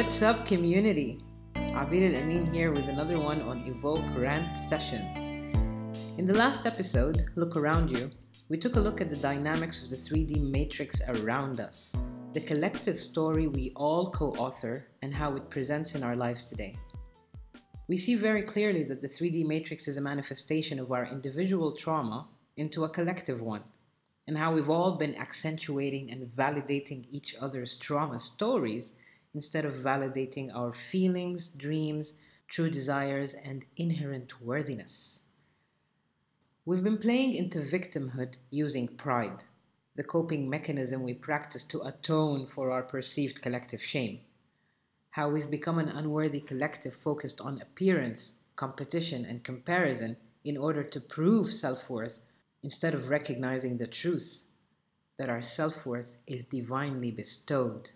What's up, community? Abir Al Amin here with another one on Evoke Rant Sessions. In the last episode, Look Around You, we took a look at the dynamics of the 3D matrix around us, the collective story we all co author, and how it presents in our lives today. We see very clearly that the 3D matrix is a manifestation of our individual trauma into a collective one, and how we've all been accentuating and validating each other's trauma stories instead of validating our feelings, dreams, true desires, and inherent worthiness. We've been playing into victimhood using pride, the coping mechanism we practice to atone for our perceived collective shame. How we've become an unworthy collective focused on appearance, competition, and comparison in order to prove self worth instead of recognizing the truth that our self worth is divinely bestowed.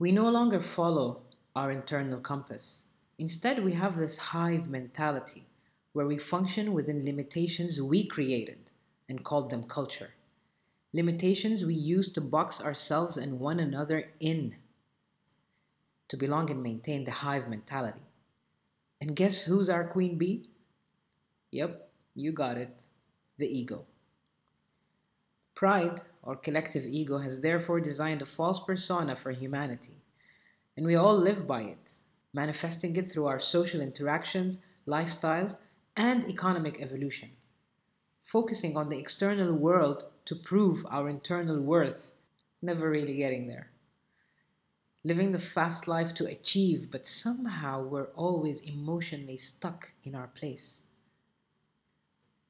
We no longer follow our internal compass. Instead, we have this hive mentality where we function within limitations we created and called them culture. Limitations we use to box ourselves and one another in to belong and maintain the hive mentality. And guess who's our queen bee? Yep, you got it the ego. Pride, or collective ego, has therefore designed a false persona for humanity, and we all live by it, manifesting it through our social interactions, lifestyles, and economic evolution. Focusing on the external world to prove our internal worth, never really getting there. Living the fast life to achieve, but somehow we're always emotionally stuck in our place.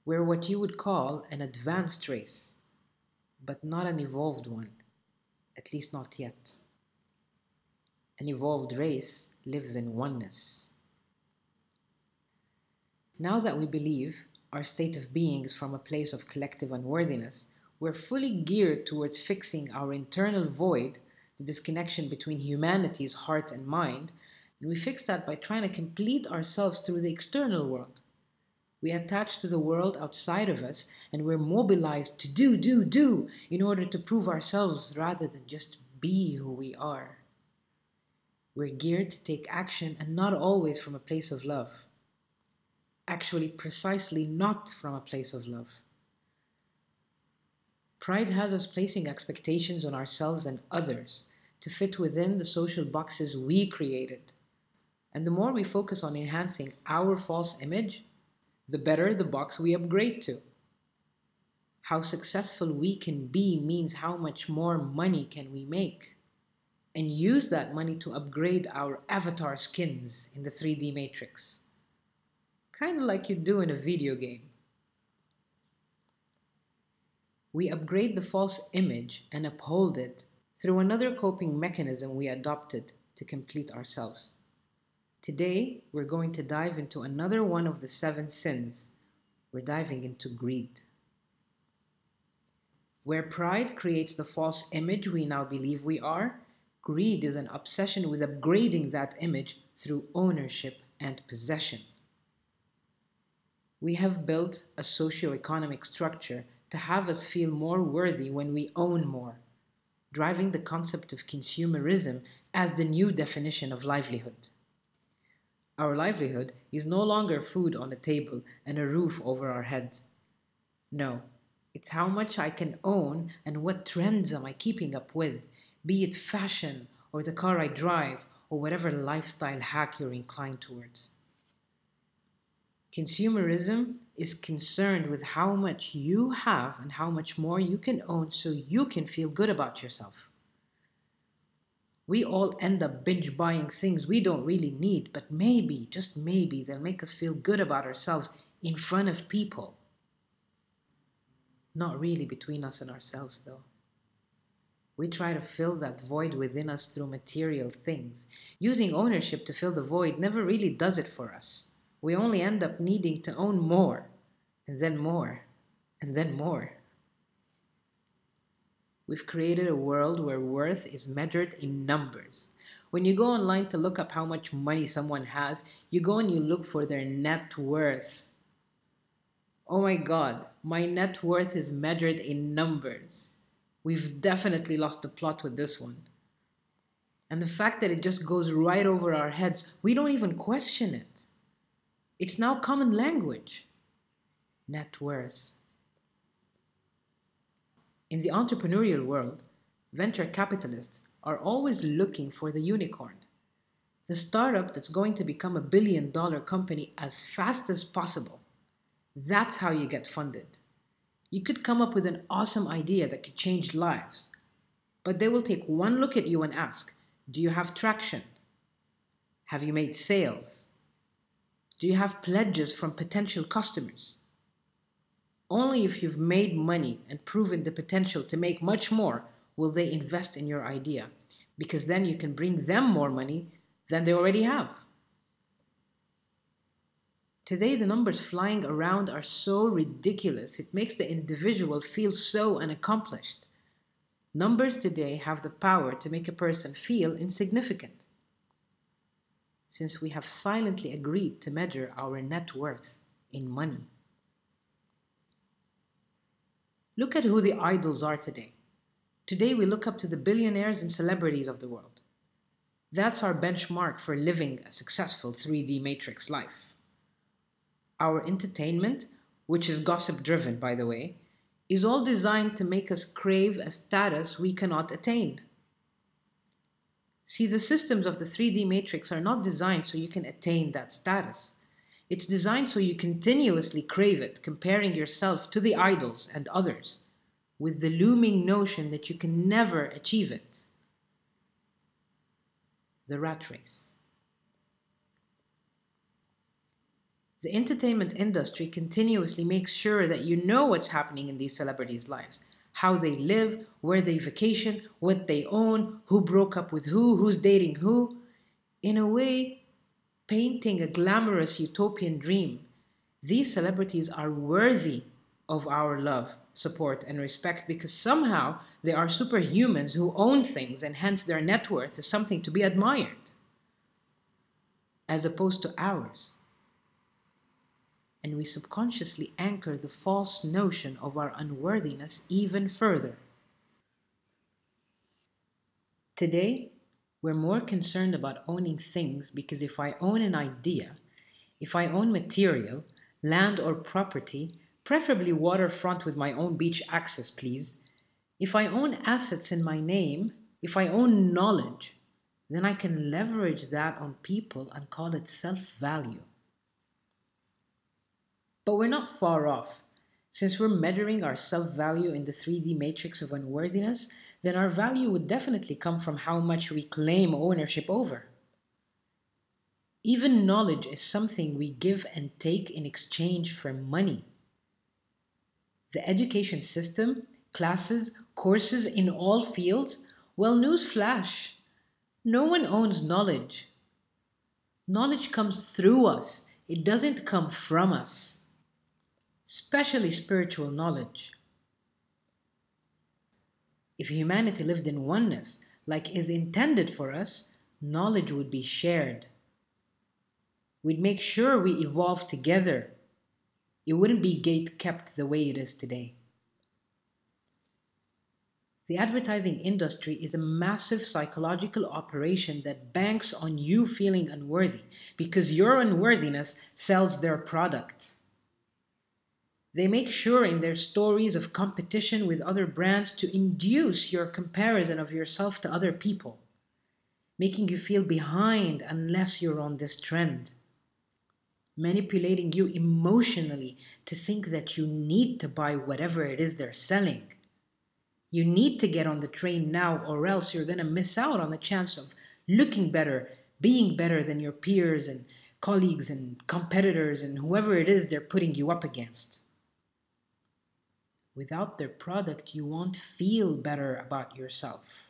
We're what you would call an advanced race, but not an evolved one, at least not yet. An evolved race lives in oneness. Now that we believe our state of being is from a place of collective unworthiness, we're fully geared towards fixing our internal void, the disconnection between humanity's heart and mind, and we fix that by trying to complete ourselves through the external world. We attach to the world outside of us and we're mobilized to do, do, do in order to prove ourselves rather than just be who we are. We're geared to take action and not always from a place of love. Actually, precisely not from a place of love. Pride has us placing expectations on ourselves and others to fit within the social boxes we created. And the more we focus on enhancing our false image, the better the box we upgrade to. How successful we can be means how much more money can we make. And use that money to upgrade our avatar skins in the 3D matrix. Kind of like you do in a video game. We upgrade the false image and uphold it through another coping mechanism we adopted to complete ourselves. Today, we're going to dive into another one of the seven sins. We're diving into greed. Where pride creates the false image we now believe we are, greed is an obsession with upgrading that image through ownership and possession. We have built a socio-economic structure to have us feel more worthy when we own more, driving the concept of consumerism as the new definition of livelihood. Our livelihood is no longer food on a table and a roof over our heads. No, it's how much I can own and what trends am I keeping up with, be it fashion or the car I drive or whatever lifestyle hack you're inclined towards. Consumerism is concerned with how much you have and how much more you can own so you can feel good about yourself we all end up binge buying things we don't really need, but maybe, just maybe, they'll make us feel good about ourselves in front of people. Not really between us and ourselves, though. We try to fill that void within us through material things. Using ownership to fill the void never really does it for us. We only end up needing to own more, and then more, and then more. We've created a world where worth is measured in numbers. When you go online to look up how much money someone has, you go and you look for their net worth. Oh my god, my net worth is measured in numbers. We've definitely lost the plot with this one. And the fact that it just goes right over our heads, we don't even question it. It's now common language. Net worth. In the entrepreneurial world, venture capitalists are always looking for the unicorn, the startup that's going to become a billion dollar company as fast as possible. That's how you get funded. You could come up with an awesome idea that could change lives, but they will take one look at you and ask Do you have traction? Have you made sales? Do you have pledges from potential customers? Only if you've made money and proven the potential to make much more will they invest in your idea, because then you can bring them more money than they already have. Today, the numbers flying around are so ridiculous, it makes the individual feel so unaccomplished. Numbers today have the power to make a person feel insignificant. Since we have silently agreed to measure our net worth in money. Look at who the idols are today. Today, we look up to the billionaires and celebrities of the world. That's our benchmark for living a successful 3D matrix life. Our entertainment, which is gossip driven, by the way, is all designed to make us crave a status we cannot attain. See, the systems of the 3D matrix are not designed so you can attain that status. It's designed so you continuously crave it, comparing yourself to the idols and others, with the looming notion that you can never achieve it. The rat race. The entertainment industry continuously makes sure that you know what's happening in these celebrities' lives how they live, where they vacation, what they own, who broke up with who, who's dating who. In a way, painting a glamorous utopian dream, these celebrities are worthy of our love, support, and respect because somehow they are superhumans who own things and hence their net worth is something to be admired, as opposed to ours. And we subconsciously anchor the false notion of our unworthiness even further. Today, we're more concerned about owning things because if I own an idea, if I own material, land or property, preferably waterfront with my own beach access, please, if I own assets in my name, if I own knowledge, then I can leverage that on people and call it self value. But we're not far off. Since we're measuring our self value in the 3D matrix of unworthiness, then our value would definitely come from how much we claim ownership over. Even knowledge is something we give and take in exchange for money. The education system, classes, courses in all fields, well, newsflash, no one owns knowledge. Knowledge comes through us, it doesn't come from us, especially spiritual knowledge. If humanity lived in oneness, like is intended for us, knowledge would be shared. We'd make sure we evolve together. It wouldn't be gate kept the way it is today. The advertising industry is a massive psychological operation that banks on you feeling unworthy because your unworthiness sells their product. They make sure in their stories of competition with other brands to induce your comparison of yourself to other people, making you feel behind unless you're on this trend, manipulating you emotionally to think that you need to buy whatever it is they're selling. You need to get on the train now, or else you're going to miss out on the chance of looking better, being better than your peers and colleagues and competitors and whoever it is they're putting you up against. Without their product, you won't feel better about yourself.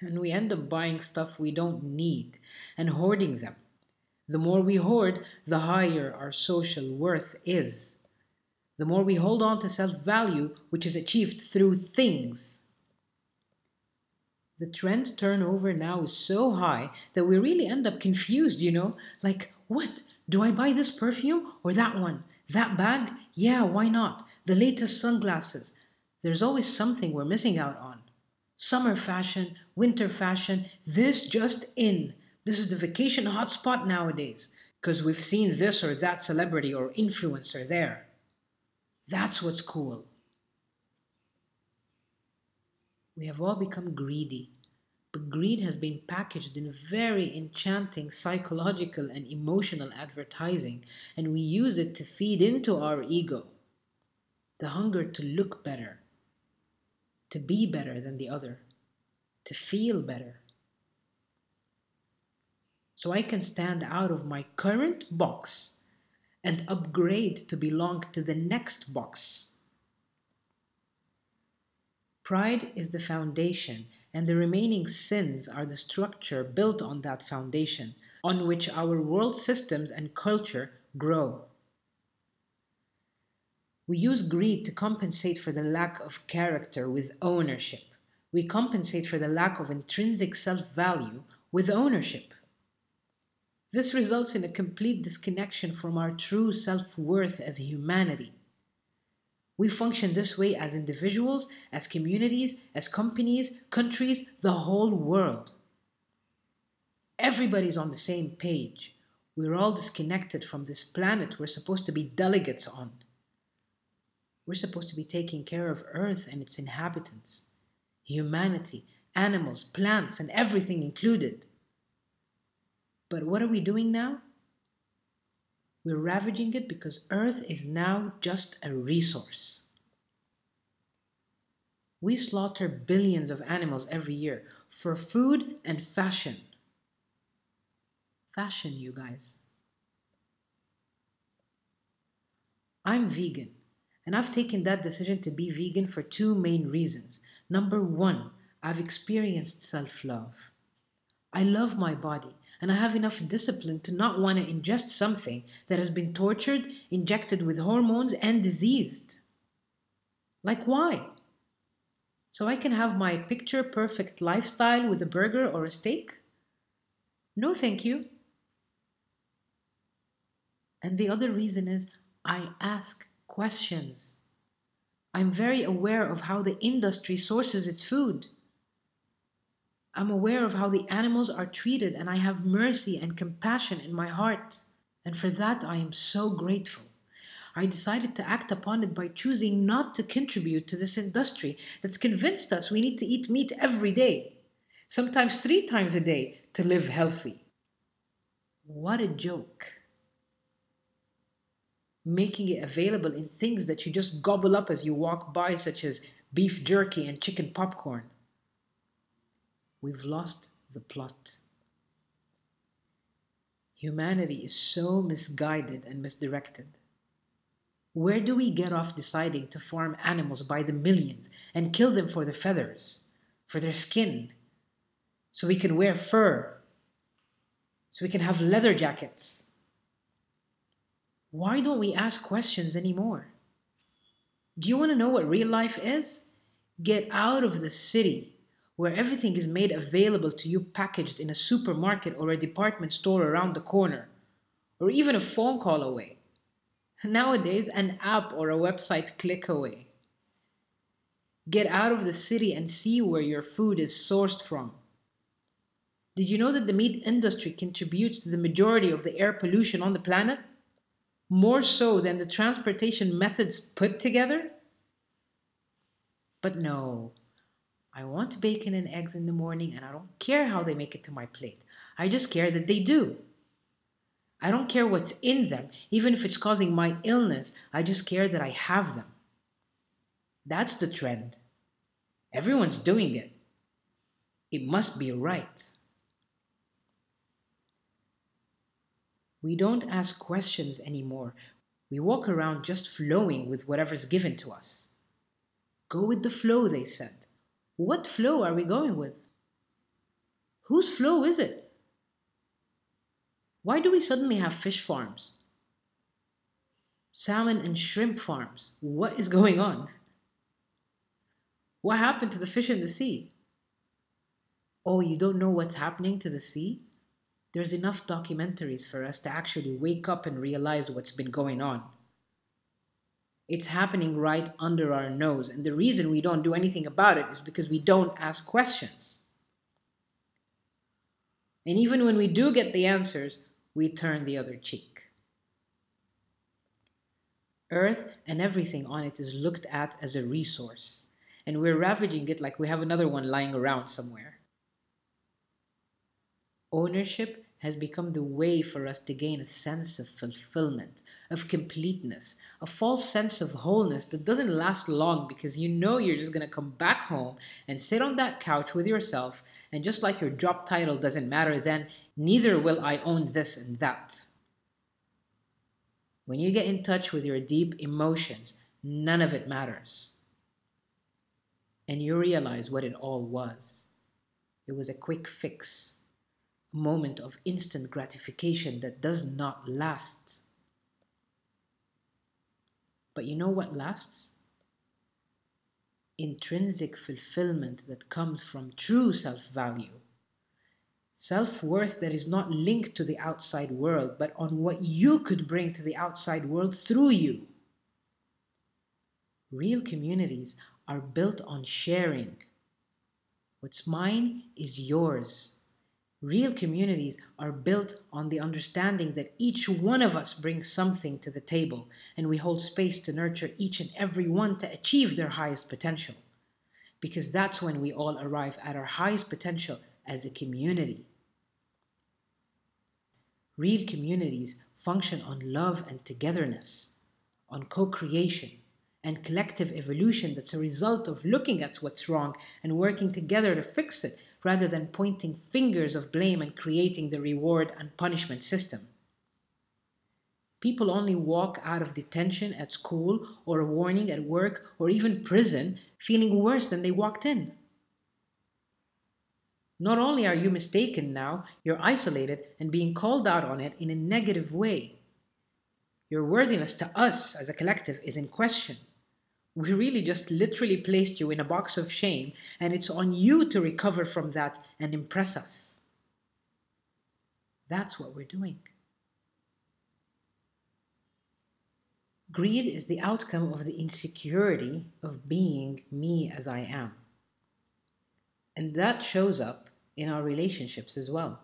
And we end up buying stuff we don't need and hoarding them. The more we hoard, the higher our social worth is. The more we hold on to self value, which is achieved through things. The trend turnover now is so high that we really end up confused, you know? Like, what? Do I buy this perfume or that one? That bag? Yeah, why not? The latest sunglasses. There's always something we're missing out on. Summer fashion, winter fashion, this just in. This is the vacation hotspot nowadays because we've seen this or that celebrity or influencer there. That's what's cool. We have all become greedy, but greed has been packaged in very enchanting psychological and emotional advertising, and we use it to feed into our ego the hunger to look better, to be better than the other, to feel better. So I can stand out of my current box and upgrade to belong to the next box. Pride is the foundation, and the remaining sins are the structure built on that foundation, on which our world systems and culture grow. We use greed to compensate for the lack of character with ownership. We compensate for the lack of intrinsic self value with ownership. This results in a complete disconnection from our true self worth as humanity. We function this way as individuals, as communities, as companies, countries, the whole world. Everybody's on the same page. We're all disconnected from this planet we're supposed to be delegates on. We're supposed to be taking care of Earth and its inhabitants, humanity, animals, plants, and everything included. But what are we doing now? We're ravaging it because Earth is now just a resource. We slaughter billions of animals every year for food and fashion. Fashion, you guys. I'm vegan and I've taken that decision to be vegan for two main reasons. Number one, I've experienced self love. I love my body, and I have enough discipline to not want to ingest something that has been tortured, injected with hormones, and diseased. Like, why? So I can have my picture perfect lifestyle with a burger or a steak? No, thank you. And the other reason is I ask questions. I'm very aware of how the industry sources its food. I'm aware of how the animals are treated, and I have mercy and compassion in my heart. And for that, I am so grateful. I decided to act upon it by choosing not to contribute to this industry that's convinced us we need to eat meat every day, sometimes three times a day, to live healthy. What a joke making it available in things that you just gobble up as you walk by, such as beef jerky and chicken popcorn. We've lost the plot. Humanity is so misguided and misdirected. Where do we get off deciding to farm animals by the millions and kill them for their feathers, for their skin, so we can wear fur, so we can have leather jackets? Why don't we ask questions anymore? Do you want to know what real life is? Get out of the city where everything is made available to you packaged in a supermarket or a department store around the corner, or even a phone call away. Nowadays, an app or a website click away. Get out of the city and see where your food is sourced from. Did you know that the meat industry contributes to the majority of the air pollution on the planet? more so than the transportation methods put together? But no, I want bacon and eggs in the morning, and I don't care how they make it to my plate. I just care that they do. I don't care what's in them, even if it's causing my illness. I just care that I have them. That's the trend. Everyone's doing it. It must be right. We don't ask questions anymore. We walk around just flowing with whatever's given to us. Go with the flow, they said. What flow are we going with? Whose flow is it? Why do we suddenly have fish farms? Salmon and shrimp farms. What is going on? What happened to the fish in the sea? Oh, you don't know what's happening to the sea? there's enough documentaries for us to actually wake up and realize what's been going on. It's happening right under our nose. And the reason we don't do anything about it is because we don't ask questions. And even when we do get the answers, we turn the other cheek. Earth and everything on it is looked at as a resource, and we're ravaging it like we have another one lying around somewhere. Ownership has become the way for us to gain a sense of fulfillment, of completeness, a false sense of wholeness that doesn't last long because you know you're just going to come back home and sit on that couch with yourself, and just like your job title doesn't matter then, neither will I own this and that. When you get in touch with your deep emotions, none of it matters. And you realize what it all was. It was a quick fix moment of instant gratification that does not last. But you know what lasts? Intrinsic fulfillment that comes from true self value. Self worth that is not linked to the outside world, but on what you could bring to the outside world through you. Real communities are built on sharing. What's mine is yours. Real communities are built on the understanding that each one of us brings something to the table, and we hold space to nurture each and every one to achieve their highest potential. Because that's when we all arrive at our highest potential as a community. Real communities function on love and togetherness, on co creation and collective evolution that's a result of looking at what's wrong and working together to fix it rather than pointing fingers of blame and creating the reward and punishment system. People only walk out of detention at school or a warning at work or even prison feeling worse than they walked in. Not only are you mistaken now, you're isolated and being called out on it in a negative way. Your worthiness to us as a collective is in question. We really just literally placed you in a box of shame, and it's on you to recover from that and impress us. That's what we're doing. Greed is the outcome of the insecurity of being me as I am. And that shows up in our relationships as well.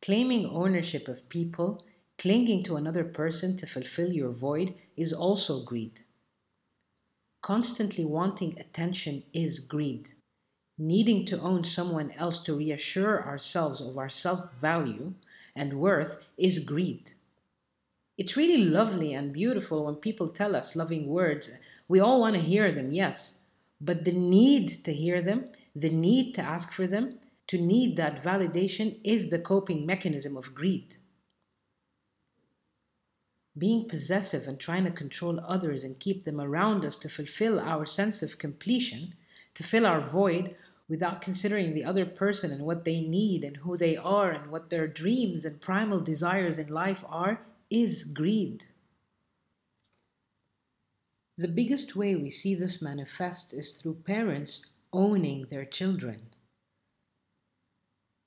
Claiming ownership of people, clinging to another person to fulfill your void, is also greed. Constantly wanting attention is greed. Needing to own someone else to reassure ourselves of our self value and worth is greed. It's really lovely and beautiful when people tell us loving words. We all want to hear them, yes. But the need to hear them, the need to ask for them, to need that validation is the coping mechanism of greed being possessive and trying to control others and keep them around us to fulfill our sense of completion, to fill our void without considering the other person and what they need and who they are and what their dreams and primal desires in life are, is greed. The biggest way we see this manifest is through parents owning their children.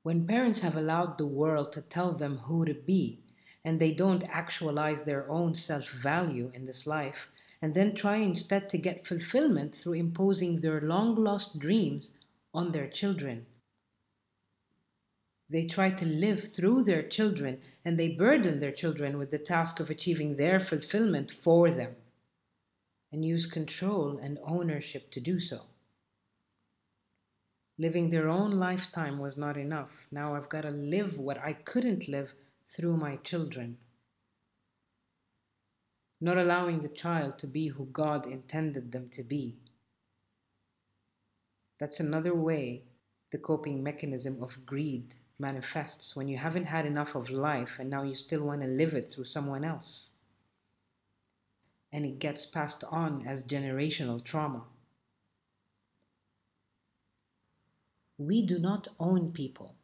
When parents have allowed the world to tell them who to be, and they don't actualize their own self value in this life, and then try instead to get fulfillment through imposing their long lost dreams on their children. They try to live through their children and they burden their children with the task of achieving their fulfillment for them and use control and ownership to do so. Living their own lifetime was not enough. Now I've got to live what I couldn't live through my children. Not allowing the child to be who God intended them to be. That's another way the coping mechanism of greed manifests when you haven't had enough of life and now you still want to live it through someone else. And it gets passed on as generational trauma. We do not own people,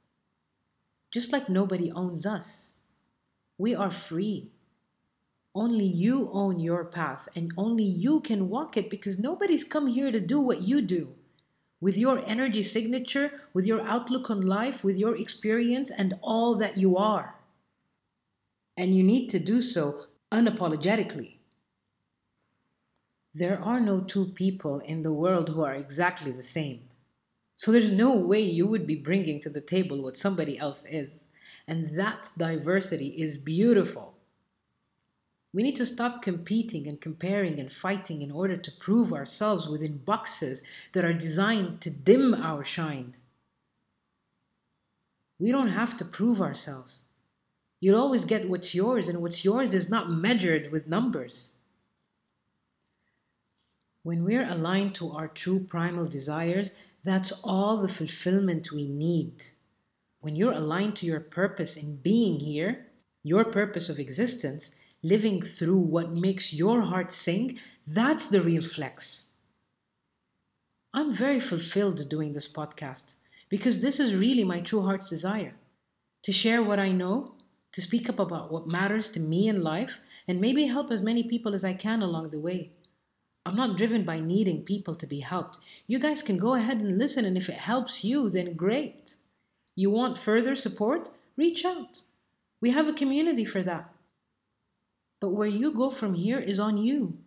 just like nobody owns us. We are free. Only you own your path and only you can walk it because nobody's come here to do what you do. With your energy signature, with your outlook on life, with your experience, and all that you are. And you need to do so unapologetically. There are no two people in the world who are exactly the same. So there's no way you would be bringing to the table what somebody else is. And that diversity is beautiful. We need to stop competing and comparing and fighting in order to prove ourselves within boxes that are designed to dim our shine. We don't have to prove ourselves. You'll always get what's yours, and what's yours is not measured with numbers. When we're aligned to our true primal desires, that's all the fulfillment we need. When you're aligned to your purpose in being here, your purpose of existence, living through what makes your heart sing, that's the real flex. I'm very fulfilled doing this podcast because this is really my true heart's desire to share what I know, to speak up about what matters to me in life, and maybe help as many people as I can along the way. I'm not driven by needing people to be helped. You guys can go ahead and listen, and if it helps you, then great. You want further support? Reach out. We have a community for that. But where you go from here is on you.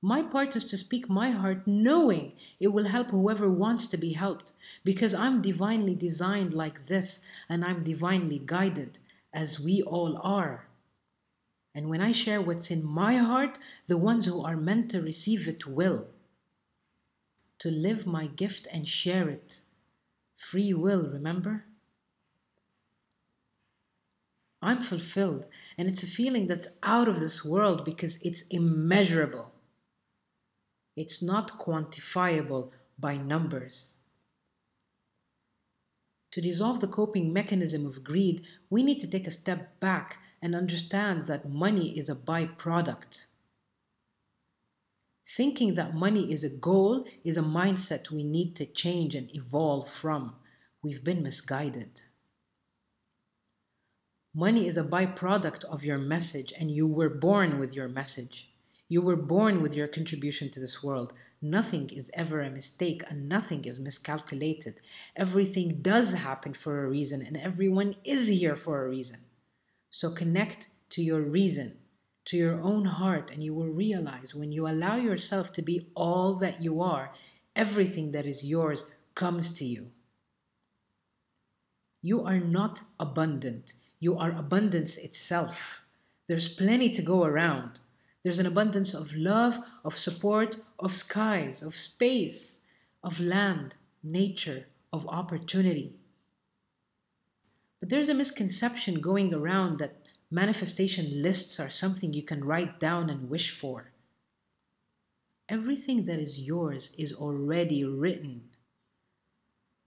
My part is to speak my heart, knowing it will help whoever wants to be helped, because I'm divinely designed like this and I'm divinely guided, as we all are. And when I share what's in my heart, the ones who are meant to receive it will. To live my gift and share it. Free will, remember? I'm fulfilled, and it's a feeling that's out of this world because it's immeasurable. It's not quantifiable by numbers. To dissolve the coping mechanism of greed, we need to take a step back and understand that money is a byproduct. Thinking that money is a goal is a mindset we need to change and evolve from. We've been misguided. Money is a byproduct of your message, and you were born with your message. You were born with your contribution to this world. Nothing is ever a mistake and nothing is miscalculated. Everything does happen for a reason and everyone is here for a reason. So connect to your reason, to your own heart, and you will realize when you allow yourself to be all that you are, everything that is yours comes to you. You are not abundant, you are abundance itself. There's plenty to go around. There's an abundance of love, of support, of skies, of space, of land, nature, of opportunity. But there's a misconception going around that manifestation lists are something you can write down and wish for. Everything that is yours is already written.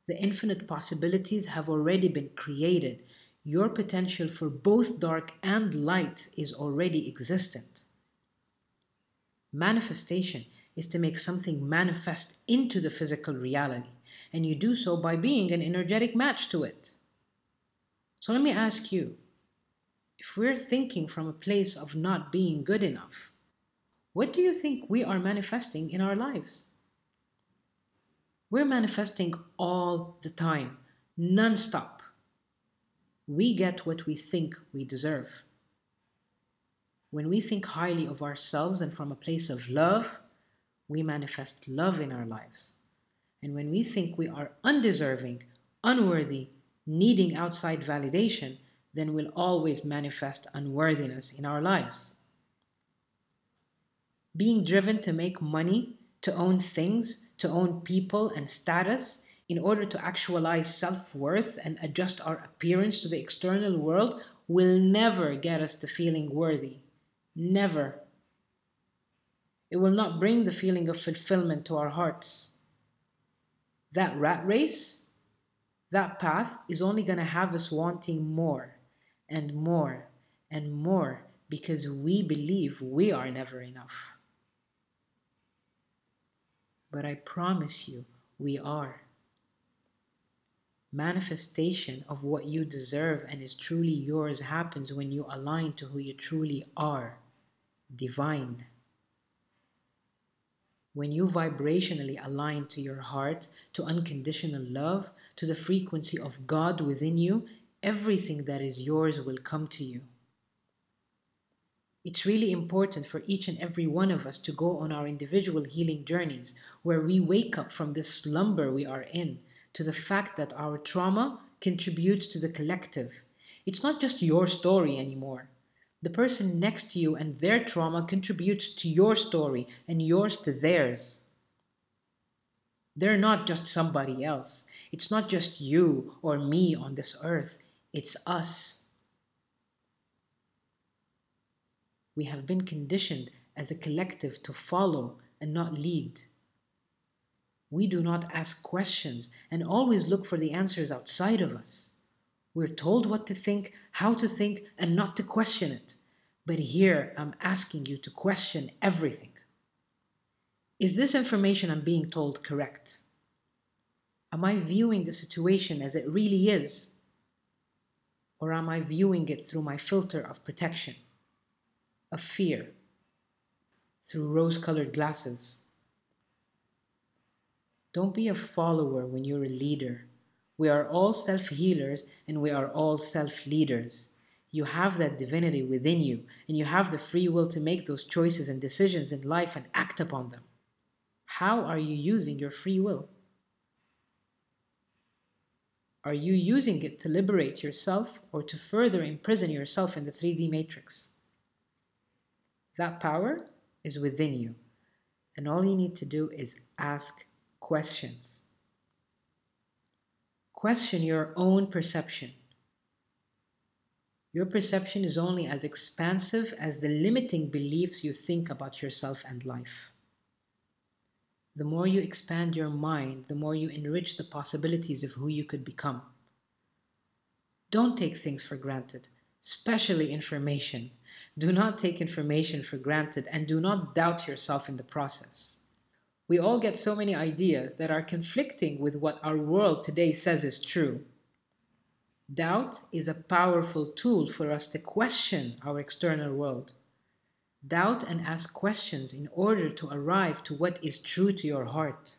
The infinite possibilities have already been created. Your potential for both dark and light is already existent. Manifestation is to make something manifest into the physical reality, and you do so by being an energetic match to it. So let me ask you if we're thinking from a place of not being good enough, what do you think we are manifesting in our lives? We're manifesting all the time, non stop. We get what we think we deserve. When we think highly of ourselves and from a place of love, we manifest love in our lives. And when we think we are undeserving, unworthy, needing outside validation, then we'll always manifest unworthiness in our lives. Being driven to make money, to own things, to own people and status, in order to actualize self worth and adjust our appearance to the external world, will never get us to feeling worthy. Never. It will not bring the feeling of fulfillment to our hearts. That rat race, that path is only going to have us wanting more and more and more because we believe we are never enough. But I promise you, we are. Manifestation of what you deserve and is truly yours happens when you align to who you truly are divine. When you vibrationally align to your heart, to unconditional love, to the frequency of God within you, everything that is yours will come to you. It's really important for each and every one of us to go on our individual healing journeys where we wake up from this slumber we are in to the fact that our trauma contributes to the collective. It's not just your story anymore. The person next to you and their trauma contributes to your story and yours to theirs. They're not just somebody else. It's not just you or me on this earth. It's us. We have been conditioned as a collective to follow and not lead. We do not ask questions and always look for the answers outside of us. We're told what to think, how to think, and not to question it. But here I'm asking you to question everything. Is this information I'm being told correct? Am I viewing the situation as it really is? Or am I viewing it through my filter of protection? of fear through rose colored glasses. Don't be a follower when you're a leader. We are all self healers and we are all self leaders. You have that divinity within you, and you have the free will to make those choices and decisions in life and act upon them. How are you using your free will? Are you using it to liberate yourself or to further imprison yourself in the 3D matrix? That power is within you. And all you need to do is ask questions. Question your own perception. Your perception is only as expansive as the limiting beliefs you think about yourself and life. The more you expand your mind, the more you enrich the possibilities of who you could become. Don't take things for granted especially information. Do not take information for granted and do not doubt yourself in the process. We all get so many ideas that are conflicting with what our world today says is true. Doubt is a powerful tool for us to question our external world. Doubt and ask questions in order to arrive to what is true to your heart.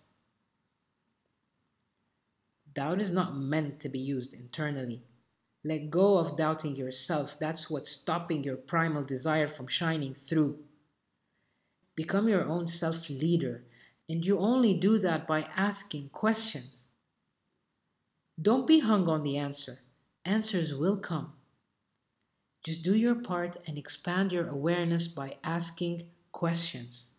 Doubt is not meant to be used internally. Let go of doubting yourself. That's what's stopping your primal desire from shining through. Become your own self leader, and you only do that by asking questions. Don't be hung on the answer, answers will come. Just do your part and expand your awareness by asking questions.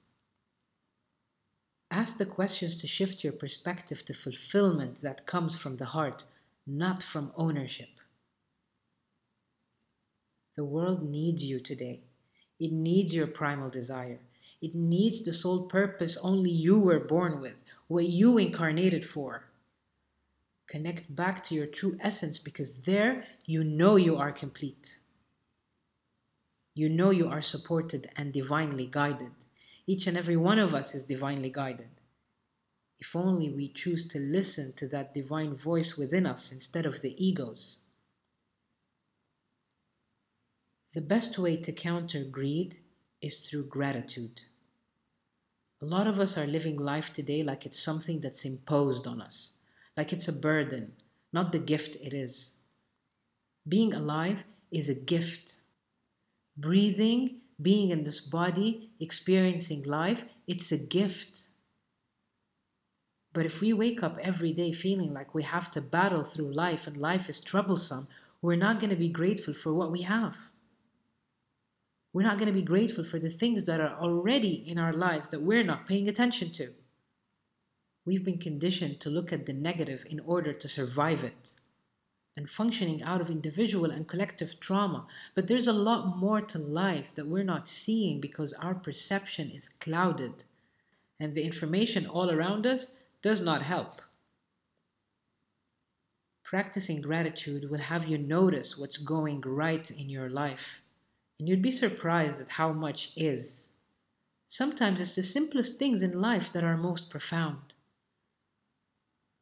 Ask the questions to shift your perspective to fulfillment that comes from the heart, not from ownership. The world needs you today. It needs your primal desire. It needs the sole purpose only you were born with, what you incarnated for. Connect back to your true essence because there you know you are complete. You know you are supported and divinely guided. Each and every one of us is divinely guided. If only we choose to listen to that divine voice within us instead of the egos. The best way to counter greed is through gratitude. A lot of us are living life today like it's something that's imposed on us, like it's a burden, not the gift it is. Being alive is a gift. Breathing, being in this body, experiencing life, it's a gift. But if we wake up every day feeling like we have to battle through life and life is troublesome, we're not going to be grateful for what we have. We're not going to be grateful for the things that are already in our lives that we're not paying attention to. We've been conditioned to look at the negative in order to survive it and functioning out of individual and collective trauma. But there's a lot more to life that we're not seeing because our perception is clouded and the information all around us does not help. Practicing gratitude will have you notice what's going right in your life and you'd be surprised at how much is. Sometimes it's the simplest things in life that are most profound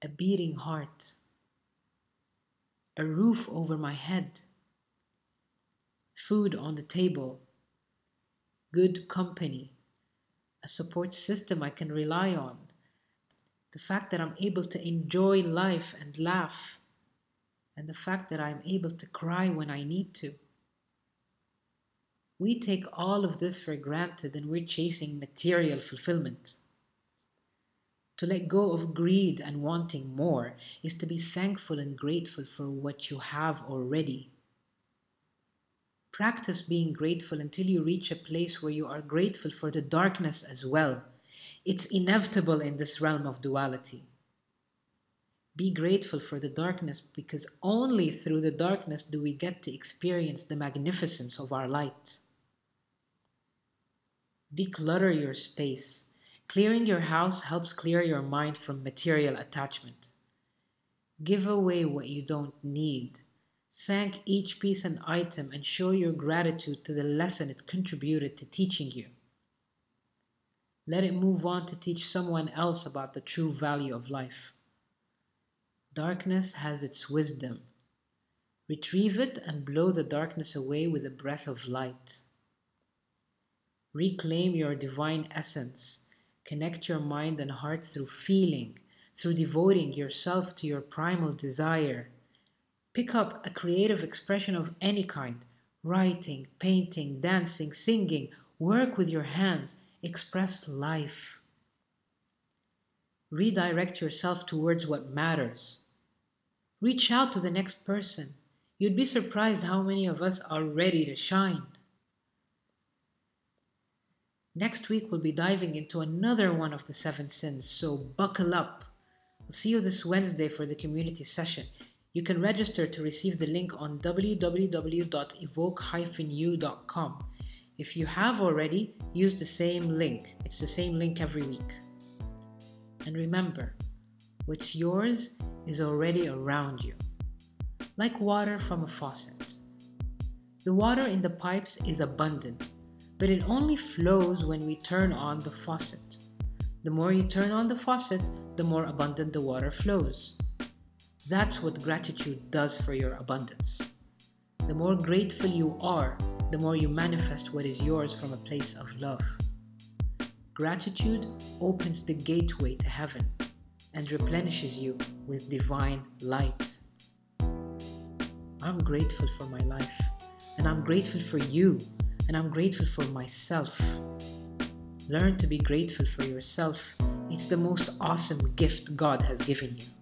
a beating heart, a roof over my head, food on the table, good company, a support system I can rely on, the fact that I'm able to enjoy life and laugh, and the fact that I'm able to cry when I need to. We take all of this for granted and we're chasing material fulfillment. To let go of greed and wanting more is to be thankful and grateful for what you have already. Practice being grateful until you reach a place where you are grateful for the darkness as well. It's inevitable in this realm of duality. Be grateful for the darkness because only through the darkness do we get to experience the magnificence of our light. Declutter your space. Clearing your house helps clear your mind from material attachment. Give away what you don't need Thank each piece and item and show your gratitude to the lesson it contributed to teaching you. Let it move on to teach someone else about the true value of life. Darkness has its wisdom. Retrieve it and blow the darkness away with a breath of light. Reclaim your divine essence. Connect your mind and heart through feeling, through devoting yourself to your primal desire Pick up a creative expression of any kind writing, painting, dancing, singing. Work with your hands. Express life. Redirect yourself towards what matters. Reach out to the next person. You'd be surprised how many of us are ready to shine. Next week, we'll be diving into another one of the seven sins, so buckle up. We'll see you this Wednesday for the community session. You can register to receive the link on www.evoke-u.com. If you have already, use the same link. It's the same link every week. And remember, what's yours is already around you, like water from a faucet. The water in the pipes is abundant, but it only flows when we turn on the faucet. The more you turn on the faucet, the more abundant the water flows. That's what gratitude does for your abundance. The more grateful you are, the more you manifest what is yours from a place of love. Gratitude opens the gateway to heaven and replenishes you with divine light. I'm grateful for my life, and I'm grateful for you, and I'm grateful for myself. Learn to be grateful for yourself. It's the most awesome gift God has given you.